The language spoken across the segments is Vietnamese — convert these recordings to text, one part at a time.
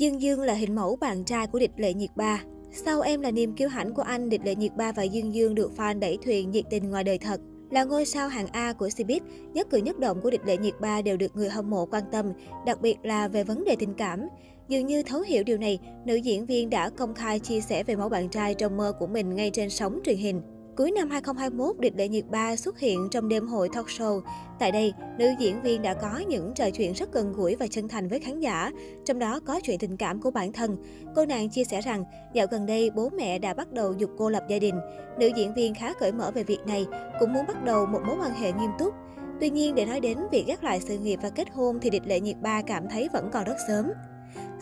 Dương Dương là hình mẫu bạn trai của địch lệ nhiệt ba. Sau em là niềm kiêu hãnh của anh, địch lệ nhiệt ba và Dương Dương được fan đẩy thuyền nhiệt tình ngoài đời thật. Là ngôi sao hàng A của Cbiz, nhất cử nhất động của địch lệ nhiệt ba đều được người hâm mộ quan tâm, đặc biệt là về vấn đề tình cảm. Dường như thấu hiểu điều này, nữ diễn viên đã công khai chia sẻ về mẫu bạn trai trong mơ của mình ngay trên sóng truyền hình. Cuối năm 2021, Địch Lệ Nhiệt Ba xuất hiện trong đêm hội talk show. Tại đây, nữ diễn viên đã có những trò chuyện rất gần gũi và chân thành với khán giả, trong đó có chuyện tình cảm của bản thân. Cô nàng chia sẻ rằng, dạo gần đây bố mẹ đã bắt đầu dục cô lập gia đình. Nữ diễn viên khá cởi mở về việc này, cũng muốn bắt đầu một mối quan hệ nghiêm túc. Tuy nhiên, để nói đến việc gác lại sự nghiệp và kết hôn thì Địch Lệ Nhiệt Ba cảm thấy vẫn còn rất sớm.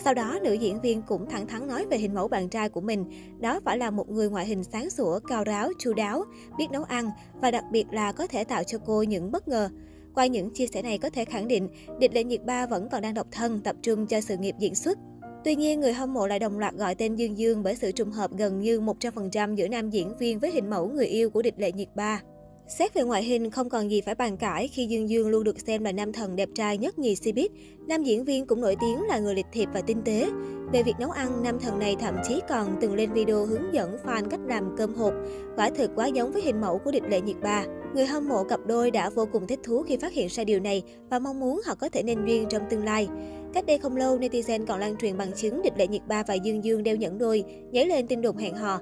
Sau đó, nữ diễn viên cũng thẳng thắn nói về hình mẫu bạn trai của mình. Đó phải là một người ngoại hình sáng sủa, cao ráo, chu đáo, biết nấu ăn và đặc biệt là có thể tạo cho cô những bất ngờ. Qua những chia sẻ này có thể khẳng định, Địch Lệ Nhiệt Ba vẫn còn đang độc thân, tập trung cho sự nghiệp diễn xuất. Tuy nhiên, người hâm mộ lại đồng loạt gọi tên Dương Dương bởi sự trùng hợp gần như 100% giữa nam diễn viên với hình mẫu người yêu của Địch Lệ Nhiệt Ba. Xét về ngoại hình, không còn gì phải bàn cãi khi Dương Dương luôn được xem là nam thần đẹp trai nhất nhì Cbiz. Nam diễn viên cũng nổi tiếng là người lịch thiệp và tinh tế. Về việc nấu ăn, nam thần này thậm chí còn từng lên video hướng dẫn fan cách làm cơm hộp. Quả thực quá giống với hình mẫu của địch lệ nhiệt ba. Người hâm mộ cặp đôi đã vô cùng thích thú khi phát hiện ra điều này và mong muốn họ có thể nên duyên trong tương lai. Cách đây không lâu, netizen còn lan truyền bằng chứng địch lệ nhiệt ba và Dương Dương đeo nhẫn đôi, nhảy lên tin đồn hẹn hò.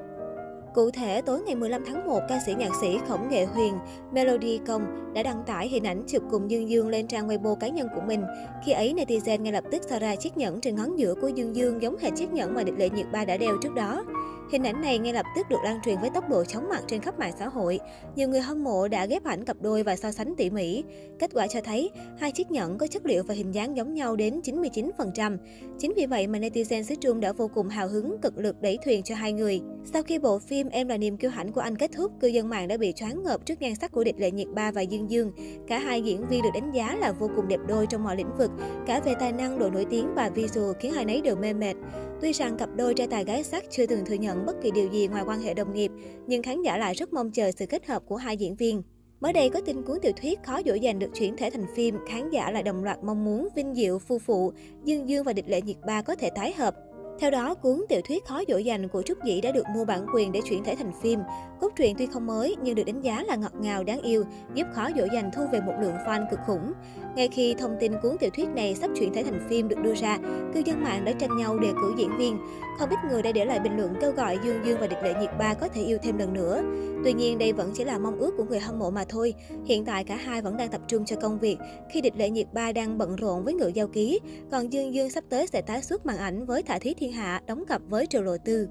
Cụ thể, tối ngày 15 tháng 1, ca sĩ nhạc sĩ Khổng Nghệ Huyền, Melody Công đã đăng tải hình ảnh chụp cùng Dương Dương lên trang Weibo cá nhân của mình. Khi ấy, netizen ngay lập tức so ra chiếc nhẫn trên ngón giữa của Dương Dương giống hệt chiếc nhẫn mà địch lệ nhiệt ba đã đeo trước đó. Hình ảnh này ngay lập tức được lan truyền với tốc độ chóng mặt trên khắp mạng xã hội. Nhiều người hâm mộ đã ghép ảnh cặp đôi và so sánh tỉ mỉ. Kết quả cho thấy, hai chiếc nhẫn có chất liệu và hình dáng giống nhau đến 99%. Chính vì vậy mà netizen xứ Trung đã vô cùng hào hứng cực lực đẩy thuyền cho hai người. Sau khi bộ phim Em là niềm kiêu hãnh của anh kết thúc, cư dân mạng đã bị choáng ngợp trước nhan sắc của địch lệ nhiệt ba và Dương Dương. Cả hai diễn viên được đánh giá là vô cùng đẹp đôi trong mọi lĩnh vực, cả về tài năng, độ nổi tiếng và visual khiến hai nấy đều mê mệt. Tuy rằng cặp đôi trai tài gái sắc chưa từng thừa nhận bất kỳ điều gì ngoài quan hệ đồng nghiệp, nhưng khán giả lại rất mong chờ sự kết hợp của hai diễn viên. Mới đây có tin cuốn tiểu thuyết khó dỗ dành được chuyển thể thành phim, khán giả lại đồng loạt mong muốn vinh diệu phu phụ Dương Dương và địch lệ nhiệt ba có thể tái hợp. Theo đó, cuốn tiểu thuyết khó dỗ dành của Trúc Dĩ đã được mua bản quyền để chuyển thể thành phim. Cốt truyện tuy không mới nhưng được đánh giá là ngọt ngào đáng yêu, giúp khó dỗ dành thu về một lượng fan cực khủng. Ngay khi thông tin cuốn tiểu thuyết này sắp chuyển thể thành phim được đưa ra, cư dân mạng đã tranh nhau đề cử diễn viên. Không ít người đã để lại bình luận kêu gọi Dương Dương và Địch Lệ Nhiệt Ba có thể yêu thêm lần nữa. Tuy nhiên đây vẫn chỉ là mong ước của người hâm mộ mà thôi. Hiện tại cả hai vẫn đang tập trung cho công việc, khi Địch Lệ Nhiệt Ba đang bận rộn với ngự giao ký, còn Dương Dương sắp tới sẽ tái xuất màn ảnh với Thả Thí Thiên Hạ đóng cặp với Triệu Lộ Tư.